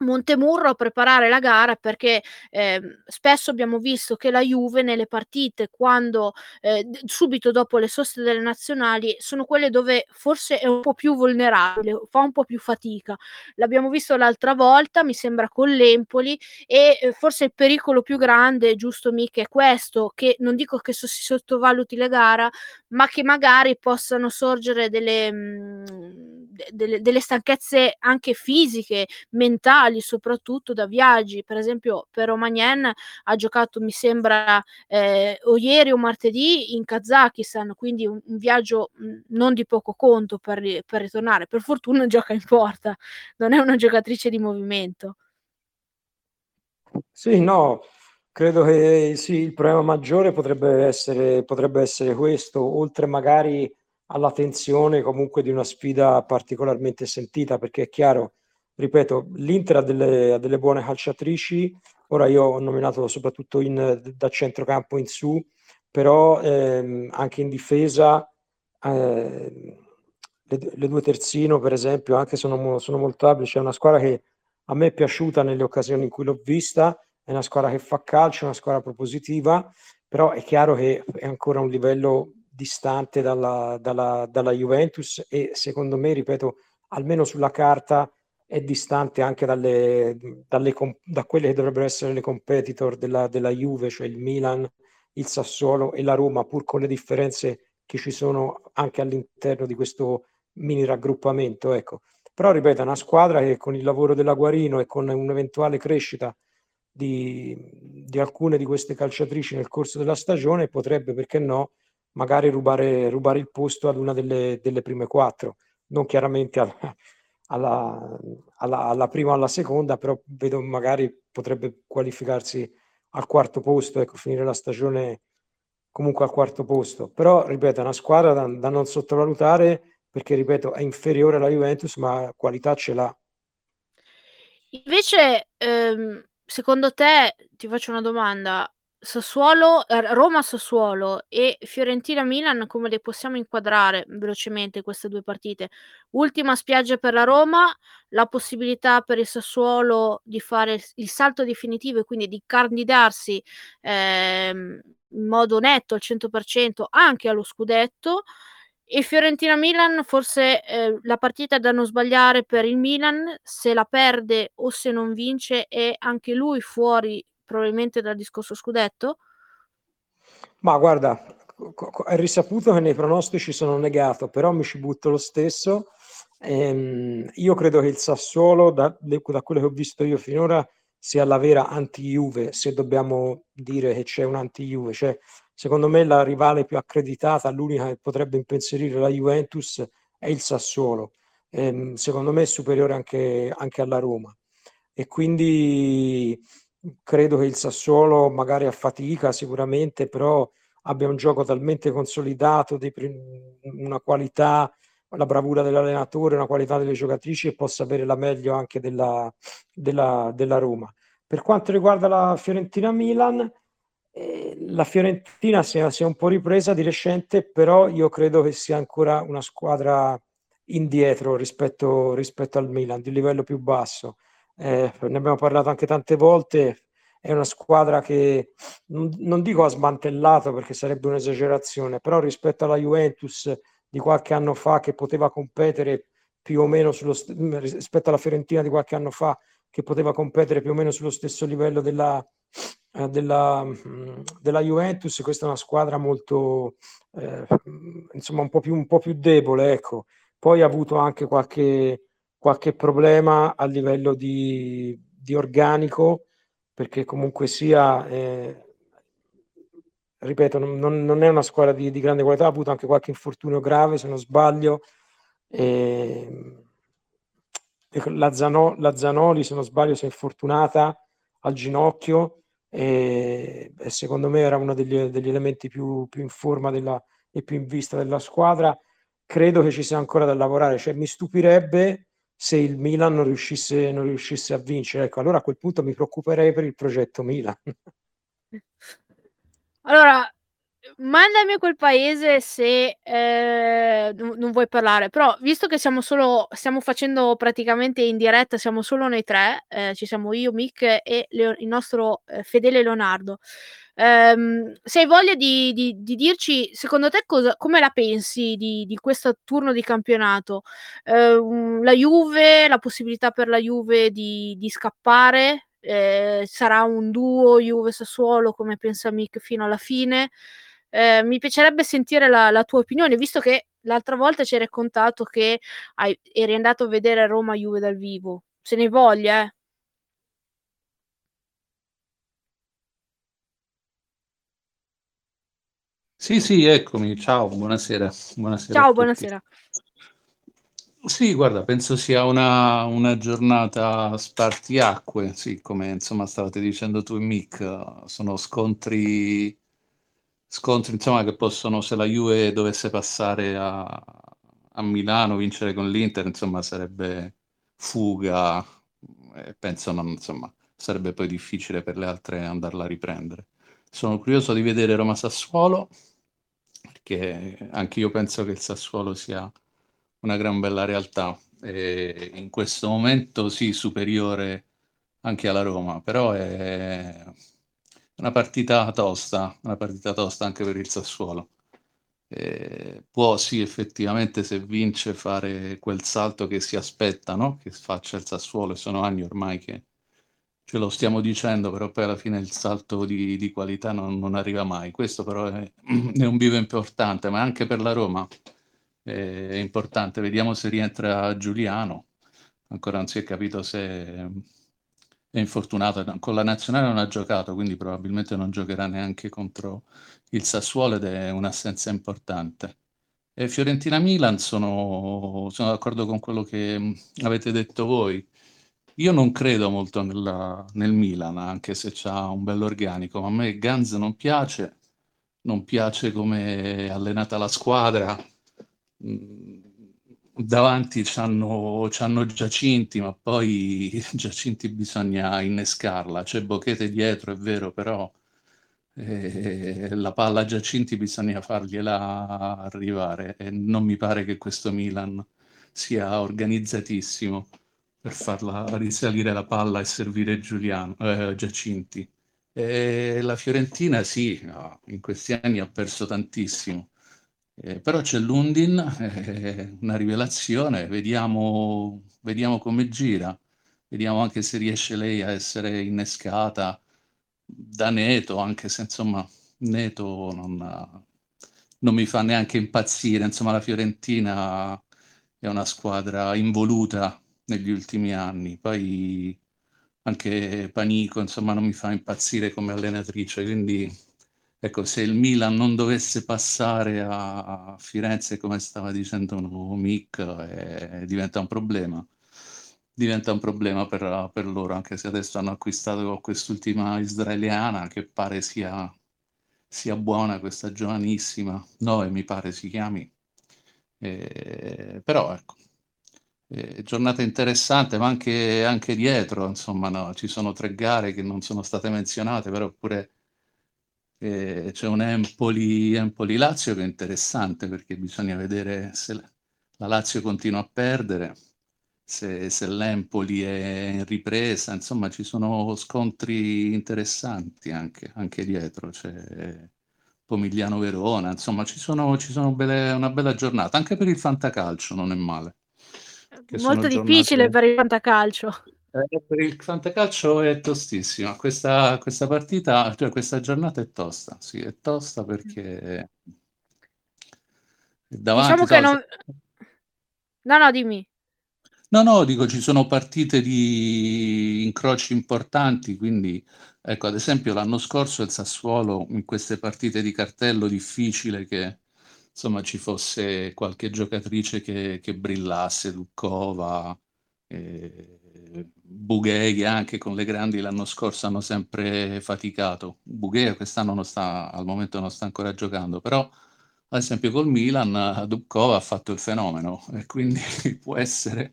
Montemurro a preparare la gara perché eh, spesso abbiamo visto che la Juve nelle partite quando eh, subito dopo le soste delle nazionali sono quelle dove forse è un po' più vulnerabile, fa un po' più fatica. L'abbiamo visto l'altra volta, mi sembra con l'Empoli e eh, forse il pericolo più grande, giusto Miche, è questo, che non dico che so, si sottovaluti la gara, ma che magari possano sorgere delle, mh, mm, delle, delle stanchezze anche fisiche, mentali soprattutto da viaggi. Per esempio, per Romagnen ha giocato, mi sembra, eh, o ieri o martedì in Kazakistan, quindi un, un viaggio mh, non di poco conto per, per ritornare. Per fortuna gioca in porta, non è una giocatrice di movimento. Sì, no, credo che sì, il problema maggiore potrebbe essere, potrebbe essere questo, oltre magari alla tensione comunque di una sfida particolarmente sentita, perché è chiaro, ripeto, l'Inter ha delle, ha delle buone calciatrici, ora io ho nominato soprattutto in, da centrocampo in su, però ehm, anche in difesa eh, le, le, due terzino per esempio anche sono, sono molto abili, c'è una squadra che a me è piaciuta nelle occasioni in cui l'ho vista, è una squadra che fa calcio, una squadra propositiva, però è chiaro che è ancora un livello distante dalla, dalla, dalla Juventus e secondo me, ripeto, almeno sulla carta è distante anche dalle, dalle, da quelle che dovrebbero essere le competitor della, della Juve, cioè il Milan, il Sassuolo e la Roma, pur con le differenze che ci sono anche all'interno di questo mini raggruppamento. Ecco. Però ripeto, è una squadra che con il lavoro della Guarino e con un'eventuale crescita di, di alcune di queste calciatrici nel corso della stagione potrebbe, perché no, magari rubare, rubare il posto ad una delle, delle prime quattro, non chiaramente al, alla, alla, alla prima o alla seconda, però vedo magari potrebbe qualificarsi al quarto posto, ecco, finire la stagione comunque al quarto posto. Però, ripeto, è una squadra da, da non sottovalutare perché, ripeto, è inferiore alla Juventus, ma qualità ce l'ha. Invece, ehm, secondo te, ti faccio una domanda, Sassuolo, eh, Roma-Sassuolo e Fiorentina-Milan, come le possiamo inquadrare velocemente queste due partite? Ultima spiaggia per la Roma, la possibilità per il Sassuolo di fare il salto definitivo e quindi di candidarsi ehm, in modo netto al 100% anche allo scudetto. E Fiorentina-Milan, forse eh, la partita da non sbagliare per il Milan, se la perde o se non vince è anche lui fuori probabilmente dal discorso scudetto? Ma guarda, è risaputo che nei pronostici sono negato, però mi ci butto lo stesso. Ehm, io credo che il Sassuolo, da, da, quello che ho visto io finora, sia la vera anti-Juve, se dobbiamo dire che c'è un anti-Juve. Cioè, secondo me la rivale più accreditata, l'unica che potrebbe impensierire la Juventus, è il Sassuolo. Ehm, secondo me è superiore anche, anche alla Roma. E quindi credo che il Sassuolo magari a fatica sicuramente, però abbia un gioco talmente consolidato, una qualità, la bravura dell'allenatore, una qualità delle giocatrici e possa avere la meglio anche della, della, della Roma. Per quanto riguarda la Fiorentina-Milan, eh, la Fiorentina si è, si è, un po' ripresa di recente, però io credo che sia ancora una squadra indietro rispetto, rispetto al Milan, di livello più basso eh, ne abbiamo parlato anche tante volte, è una squadra che non, dico ha smantellato perché sarebbe un'esagerazione, però rispetto alla Juventus di qualche anno fa che poteva competere più o meno sullo rispetto alla Fiorentina di qualche anno fa che poteva competere più o meno sullo stesso livello della, eh, della, della Juventus, questa è una squadra molto eh, insomma un po' più, un po più debole, ecco. Poi ha avuto anche qualche, qualche problema a livello di, di organico, perché comunque sia, eh, ripeto, non, non, è una squadra di, di, grande qualità, ha avuto anche qualche infortunio grave, se non sbaglio. E, la, Zano, la Zanoli, se non sbaglio, si è infortunata al ginocchio e, e secondo me era uno degli, degli elementi più, più, in forma della, e più in vista della squadra. Credo che ci sia ancora da lavorare, cioè mi stupirebbe se il Milan non riuscisse, non riuscisse a vincere. Ecco, allora a quel punto mi preoccuperei per il progetto Milan. Allora, mandami quel paese se eh, non vuoi parlare, però visto che siamo solo, stiamo facendo praticamente in diretta, siamo solo noi tre, eh, ci siamo io, Mick e Leo, il nostro eh, fedele Leonardo. Um, se hai voglia di, di, di, dirci, secondo te, cosa, come la pensi di, di questo turno di campionato? Uh, la Juve, la possibilità per la Juve di, scappare? Eh, sarà un duo Juve-Sassuolo, come pensa Mick, fino alla fine? Eh, mi piacerebbe sentire la, la, tua opinione, visto che l'altra volta ci hai raccontato che hai, eri andato a vedere Roma-Juve dal vivo. Se ne voglia, eh. Sì, sì, eccomi. Ciao, buonasera. buonasera Ciao, buonasera. Sì, guarda, penso sia una, una giornata spartiacque, sì, come insomma stavate dicendo tu e Mick, sono scontri, scontri insomma, che possono, se la Juve dovesse passare a, a Milano, vincere con l'Inter, insomma, sarebbe fuga, e penso non, insomma, sarebbe poi difficile per le altre andarla a riprendere. Sono curioso di vedere Roma-Sassuolo perché anche io penso che il Sassuolo sia una gran bella realtà e in questo momento sì superiore anche alla Roma, però è una partita tosta, una partita tosta anche per il Sassuolo. E può sì effettivamente se vince fare quel salto che si aspetta, che faccia il Sassuolo, e sono anni ormai che ce lo stiamo dicendo, però poi alla fine il salto di, di qualità non, non, arriva mai. Questo però è, è, un vivo importante, ma anche per la Roma è, importante. Vediamo se rientra Giuliano. Ancora non si è capito se è infortunato. Con la nazionale non ha giocato, quindi probabilmente non giocherà neanche contro il Sassuolo ed è un'assenza importante. Fiorentina-Milan sono, sono d'accordo con quello che avete detto voi io non credo molto nella, nel Milan, anche se c'ha un bell'organico, ma a me Ganz non piace, non piace come è allenata la squadra. Mm, davanti c'hanno, c'hanno Giacinti, ma poi Giacinti bisogna innescarla. C'è Bochete dietro, è vero, però eh, la palla Giacinti bisogna fargliela arrivare e non mi pare che questo Milan sia organizzatissimo per farla risalire la palla e servire Giuliano, eh, Giacinti. E la Fiorentina sì, no, in questi anni ha perso tantissimo, eh, però c'è l'Undin, eh, una rivelazione, vediamo, vediamo come gira, vediamo anche se riesce lei a essere innescata. Da Neto, anche se insomma Neto non, non mi fa neanche impazzire, insomma la Fiorentina è una squadra involuta negli ultimi anni. Poi anche Panico, insomma, non mi fa impazzire come allenatrice, quindi ecco, se il Milan non dovesse passare a Firenze, come stava dicendo Mick, eh, diventa un problema. Diventa un problema per, per, loro, anche se adesso hanno acquistato quest'ultima israeliana che pare sia, sia buona, questa giovanissima, no, mi pare si chiami. Eh, però ecco, eh, giornata interessante, ma anche, anche dietro, insomma, no, ci sono tre gare che non sono state menzionate, però pure eh, c'è un Empoli, Empoli-Lazio che è interessante perché bisogna vedere se la Lazio continua a perdere, se, se l'Empoli è in ripresa, insomma ci sono scontri interessanti anche, anche dietro, c'è Pomigliano-Verona, insomma ci sono, ci sono belle, una bella giornata, anche per il fantacalcio non è male. Molto difficile giornate... per il fantacalcio. Eh, per il fantacalcio è tostissima. Questa, questa partita, cioè questa giornata è tosta. Sì, è tosta perché davanti... Diciamo che non... No, no, dimmi. No, no, dico ci sono partite di incroci importanti, quindi ecco, ad esempio l'anno scorso il Sassuolo in queste partite di cartello difficile che insomma ci fosse qualche giocatrice che, che brillasse, Dukkova, eh, Bughei anche con le grandi l'anno scorso hanno sempre faticato. Bughei quest'anno non sta, al momento non sta ancora giocando, però ad esempio col Milan Dubkov ha fatto il fenomeno e quindi può essere,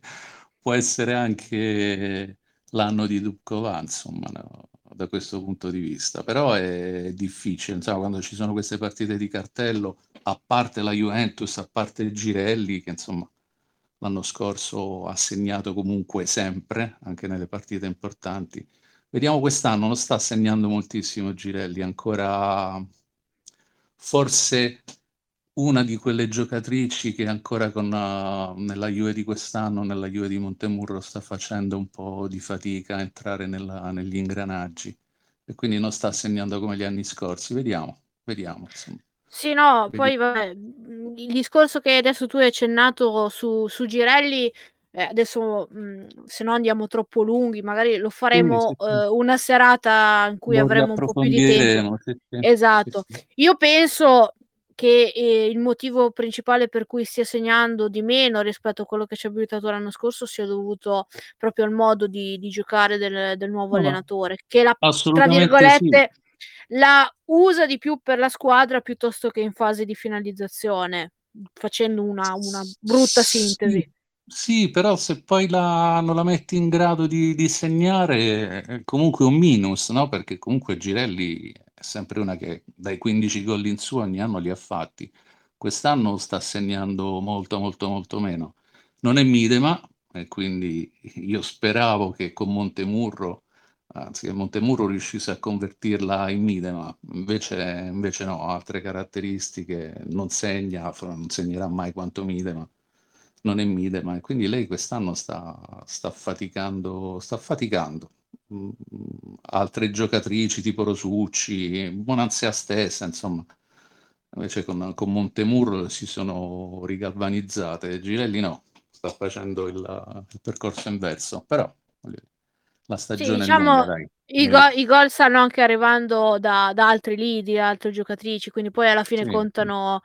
può essere anche l'anno di Dubkova, insomma, no, da questo punto di vista. Però è difficile, insomma, quando ci sono queste partite di cartello, a parte la Juventus, a parte Girelli, che insomma l'anno scorso ha segnato comunque sempre, anche nelle partite importanti. Vediamo quest'anno, non sta segnando moltissimo Girelli, ancora forse una di quelle giocatrici che ancora con, uh, nella Juve di quest'anno, nella Juve di Montemurro, sta facendo un po' di fatica a entrare nella, negli ingranaggi e quindi non sta segnando come gli anni scorsi. Vediamo, vediamo. Insomma. Sì, no, Vedi. poi vabbè, il discorso che adesso tu hai accennato su, su Girelli, eh, adesso mh, se no andiamo troppo lunghi, magari lo faremo sì, sì, sì. Eh, una serata in cui avremo un po' più di tempo. Esatto. Io penso che eh, il motivo principale per cui stia segnando di meno rispetto a quello che ci ha abituato l'anno scorso sia dovuto proprio al modo di, di giocare del, del nuovo no, allenatore, che la, tra virgolette. La usa di più per la squadra piuttosto che in fase di finalizzazione, facendo una, una brutta sì. sintesi. Sì, però se poi la, non la metti in grado di, di segnare, è comunque un minus, no? Perché comunque Girelli è sempre una che dai 15 gol in su ogni anno li ha fatti. Quest'anno sta segnando molto, molto, molto meno. Non è Midema, e quindi io speravo che con Montemurro, anzi che Montemurro riuscisse a convertirla in Midema, invece, invece no, altre caratteristiche, non segna, non segnerà mai quanto Midema non è Midema e quindi lei quest'anno sta, sta faticando, sta faticando. Mm, altre giocatrici tipo Rosucci, Bonanzia stessa, insomma, invece con, con Montemurro si sono rigalvanizzate, Girelli no, sta facendo il, il percorso inverso, però la stagione sì, diciamo, lunga, i, go- i, gol stanno anche arrivando da, da altri leader, altre giocatrici, quindi poi alla fine sì, contano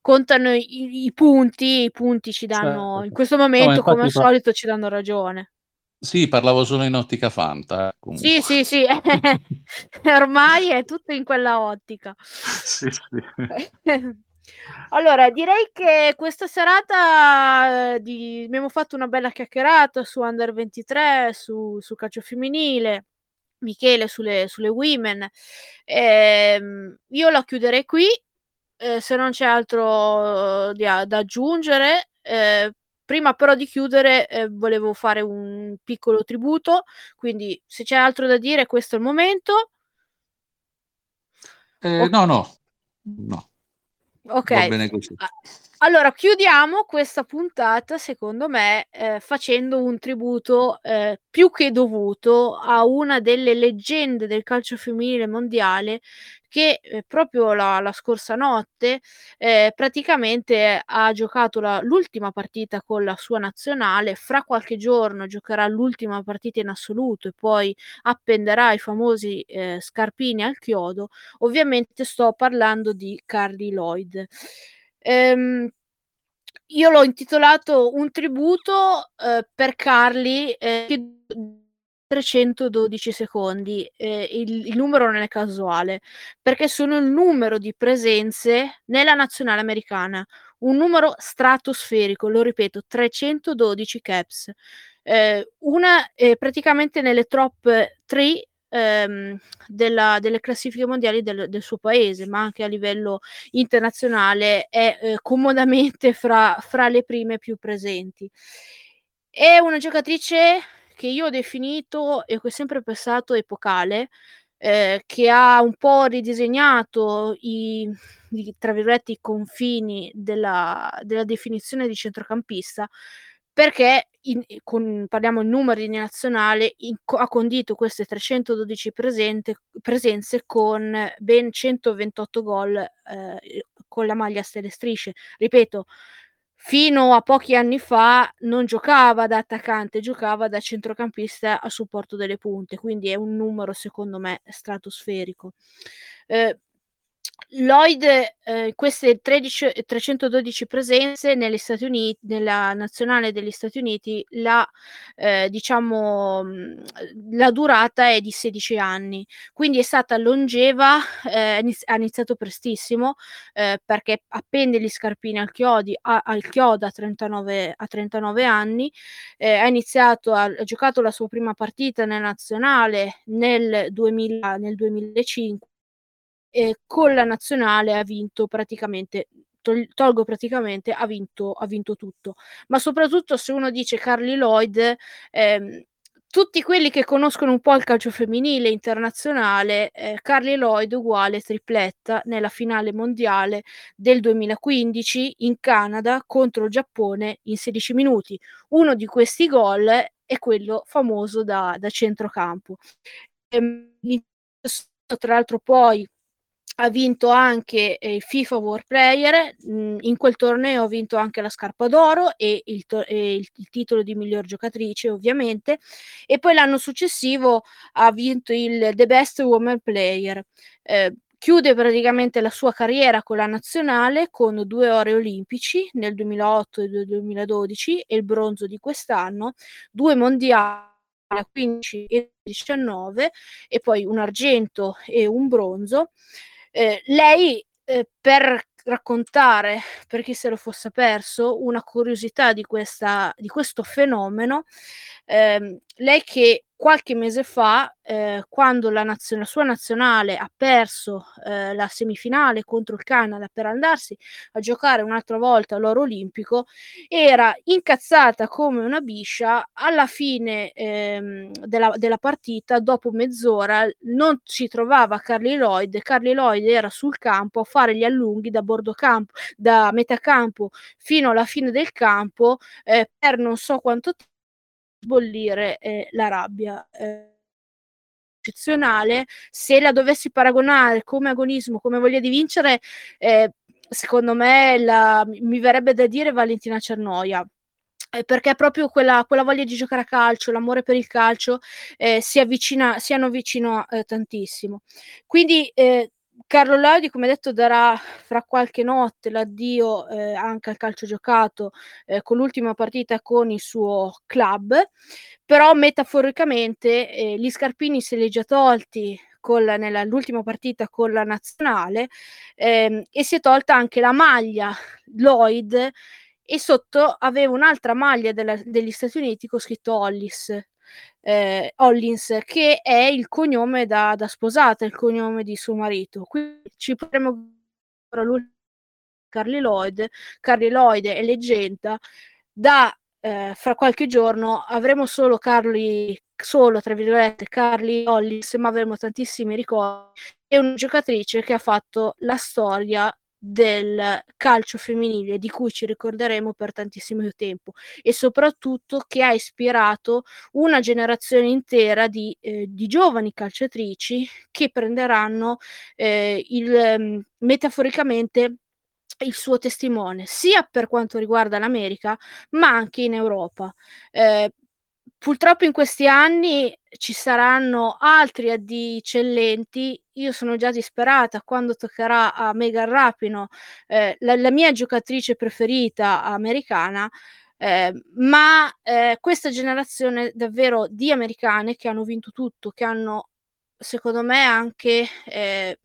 contano i, i, punti, i punti ci danno, certo. in questo momento no, come al fa... solito ci danno ragione. Sì, parlavo solo in ottica Fanta. Eh, sì, sì, sì, ormai è tutto in quella ottica. Sì, sì. Allora, direi che questa serata eh, di... abbiamo fatto una bella chiacchierata su Under 23, su, su calcio femminile, Michele sulle, sulle women. Ehm, io la chiuderei qui eh, se non c'è altro di, da aggiungere, eh, prima però di chiudere eh, volevo fare un piccolo tributo, quindi se c'è altro da dire questo è il momento. Eh, okay. No, no, no. Ok. Va bene così. Allora, chiudiamo questa puntata, secondo me, eh, facendo un tributo eh, più che dovuto a una delle leggende del calcio femminile mondiale che eh, proprio la, la, scorsa notte eh, praticamente ha giocato la, l'ultima partita con la sua nazionale, fra qualche giorno giocherà l'ultima partita in assoluto e poi appenderà i famosi eh, scarpini al chiodo. Ovviamente sto parlando di Carly Lloyd. Ehm, io l'ho intitolato Un tributo eh, per Carly. Eh, 312 secondi. Eh, il, il, numero non è casuale perché sono il numero di presenze nella nazionale americana, un numero stratosferico, lo ripeto, 312 caps. Eh, una praticamente nelle top 3 ehm, della, delle classifiche mondiali del, del, suo paese, ma anche a livello internazionale è eh, comodamente fra, fra le prime più presenti. È una giocatrice che io ho definito e che ho sempre pensato epocale, eh, che ha un po' ridisegnato i, i, i confini della, della definizione di centrocampista, perché in, con, parliamo in numeri di nazionale, in, ha condito queste 312 presente, presenze con ben 128 gol eh, con la maglia stelle strisce. Ripeto, fino a pochi anni fa non giocava da attaccante, giocava da centrocampista a supporto delle punte, quindi è un numero secondo me stratosferico. Eh, Lloyd, eh, queste 13, 312 presenze Uniti, nella nazionale degli Stati Uniti, la, eh, diciamo, la durata è di 16 anni, quindi è stata longeva, eh, ha iniziato prestissimo eh, perché appende gli scarpini al, chiodi, a, al chiodo a 39, a 39 anni, eh, ha iniziato, ha giocato la sua prima partita nella nazionale nel, 2000, nel 2005 e con la nazionale ha vinto praticamente tol- tolgo praticamente ha vinto, ha vinto tutto ma soprattutto se uno dice Carly Lloyd ehm, tutti quelli che conoscono un po' il calcio femminile internazionale, eh, Carly Lloyd uguale tripletta nella finale mondiale del 2015 in Canada contro il Giappone in 16 minuti. Uno di questi gol è quello famoso da, da centrocampo. Ehm, tra l'altro poi ha vinto anche eh, il FIFA World Player, mh, mm, in quel torneo ha vinto anche la scarpa d'oro e il, to- e il, il, titolo di miglior giocatrice ovviamente e poi l'anno successivo ha vinto il The Best Woman Player. Eh, chiude praticamente la sua carriera con la nazionale con due ore olimpici nel 2008 e nel 2012 e il bronzo di quest'anno, due mondiali 15 e 19 e poi un argento e un bronzo eh, lei eh, per raccontare, per chi se lo fosse perso, una curiosità di, questa, di questo fenomeno, eh, lei che qualche mese fa, eh, quando la, nazio- la, sua nazionale ha perso eh, la semifinale contro il Canada per andarsi a giocare un'altra volta all'oro olimpico, era incazzata come una biscia. Alla fine ehm, della, della, partita, dopo mezz'ora, non si trovava Carly Lloyd. Carly Lloyd era sul campo a fare gli allunghi da bordo campo, da metà campo fino alla fine del campo eh, per non so quanto tempo bollire eh, la rabbia. Eh, eccezionale. Se la dovessi paragonare come agonismo, come voglia di vincere, eh, secondo me la, mi verrebbe da dire Valentina Cernoia. Eh, perché proprio quella, quella, voglia di giocare a calcio, l'amore per il calcio eh, si avvicina, si hanno vicino eh, tantissimo. Quindi eh, Carlo Lodi, come detto, darà fra qualche notte l'addio eh, anche al calcio giocato eh, con l'ultima partita con il suo club, però metaforicamente eh, gli scarpini se li ha già tolti la, nell'ultima partita con la nazionale ehm, e si è tolta anche la maglia Lloyd e sotto aveva un'altra maglia della, degli Stati Uniti con scritto Hollis eh, Hollins, che è il cognome da, da, sposata, il cognome di suo marito. Quindi ci potremmo Carly Lloyd, Carly Lloyd è leggenda, da eh, fra qualche giorno avremo solo Carly, solo tra virgolette, Carly Hollins, ma avremo tantissimi ricordi. È una giocatrice che ha fatto la storia del calcio femminile di cui ci ricorderemo per tantissimo tempo e soprattutto che ha ispirato una generazione intera di, eh, di giovani calciatrici che prenderanno eh, il, mm, metaforicamente il suo testimone sia per quanto riguarda l'America ma anche in Europa. Eh, purtroppo in questi anni ci saranno altri addii eccellenti. Io sono già disperata quando toccherà a Megan Rapino, eh, la, la, mia giocatrice preferita americana. Eh, ma eh, questa generazione davvero di americane che hanno vinto tutto, che hanno secondo me anche eh,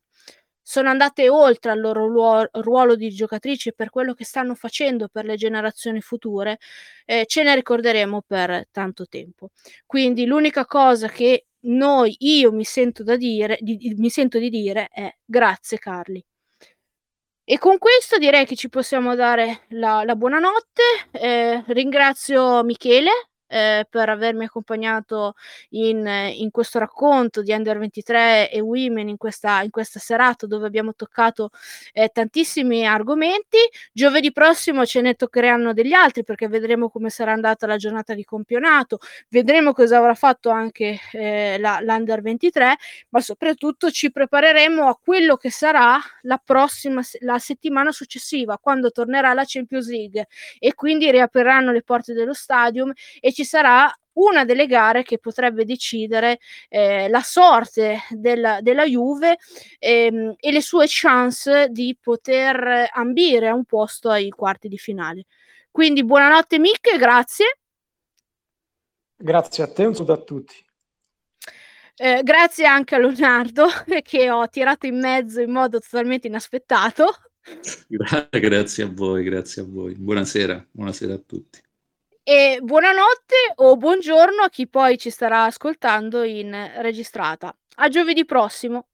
sono andate oltre al loro ruolo, di giocatrici per quello che stanno facendo per le generazioni future, eh, ce ne ricorderemo per tanto tempo. Quindi l'unica cosa che noi, io mi sento, da dire, di, mi sento di dire è grazie Carli. E con questo direi che ci possiamo dare la, la buonanotte. Eh, ringrazio Michele eh, per avermi accompagnato in, in, questo racconto di Under 23 e Women in questa, in questa serata dove abbiamo toccato eh, tantissimi argomenti. Giovedì prossimo ce ne toccheranno degli altri perché vedremo come sarà andata la giornata di campionato, vedremo cosa avrà fatto anche eh, la, l'Under 23, ma soprattutto ci prepareremo a quello che sarà la prossima la settimana successiva quando tornerà la Champions League e quindi riapriranno le porte dello stadium e ci sarà una delle gare che potrebbe decidere eh, la sorte della, della Juve ehm, e le sue chance di poter ambire a un posto ai quarti di finale. Quindi buonanotte Mick, grazie. Grazie a te, un saluto a tutti. Eh, grazie anche a Leonardo che ho tirato in mezzo in modo totalmente inaspettato. grazie a voi, grazie a voi. Buonasera, buonasera a tutti. E buonanotte o buongiorno a chi poi ci starà ascoltando in registrata. A giovedì prossimo.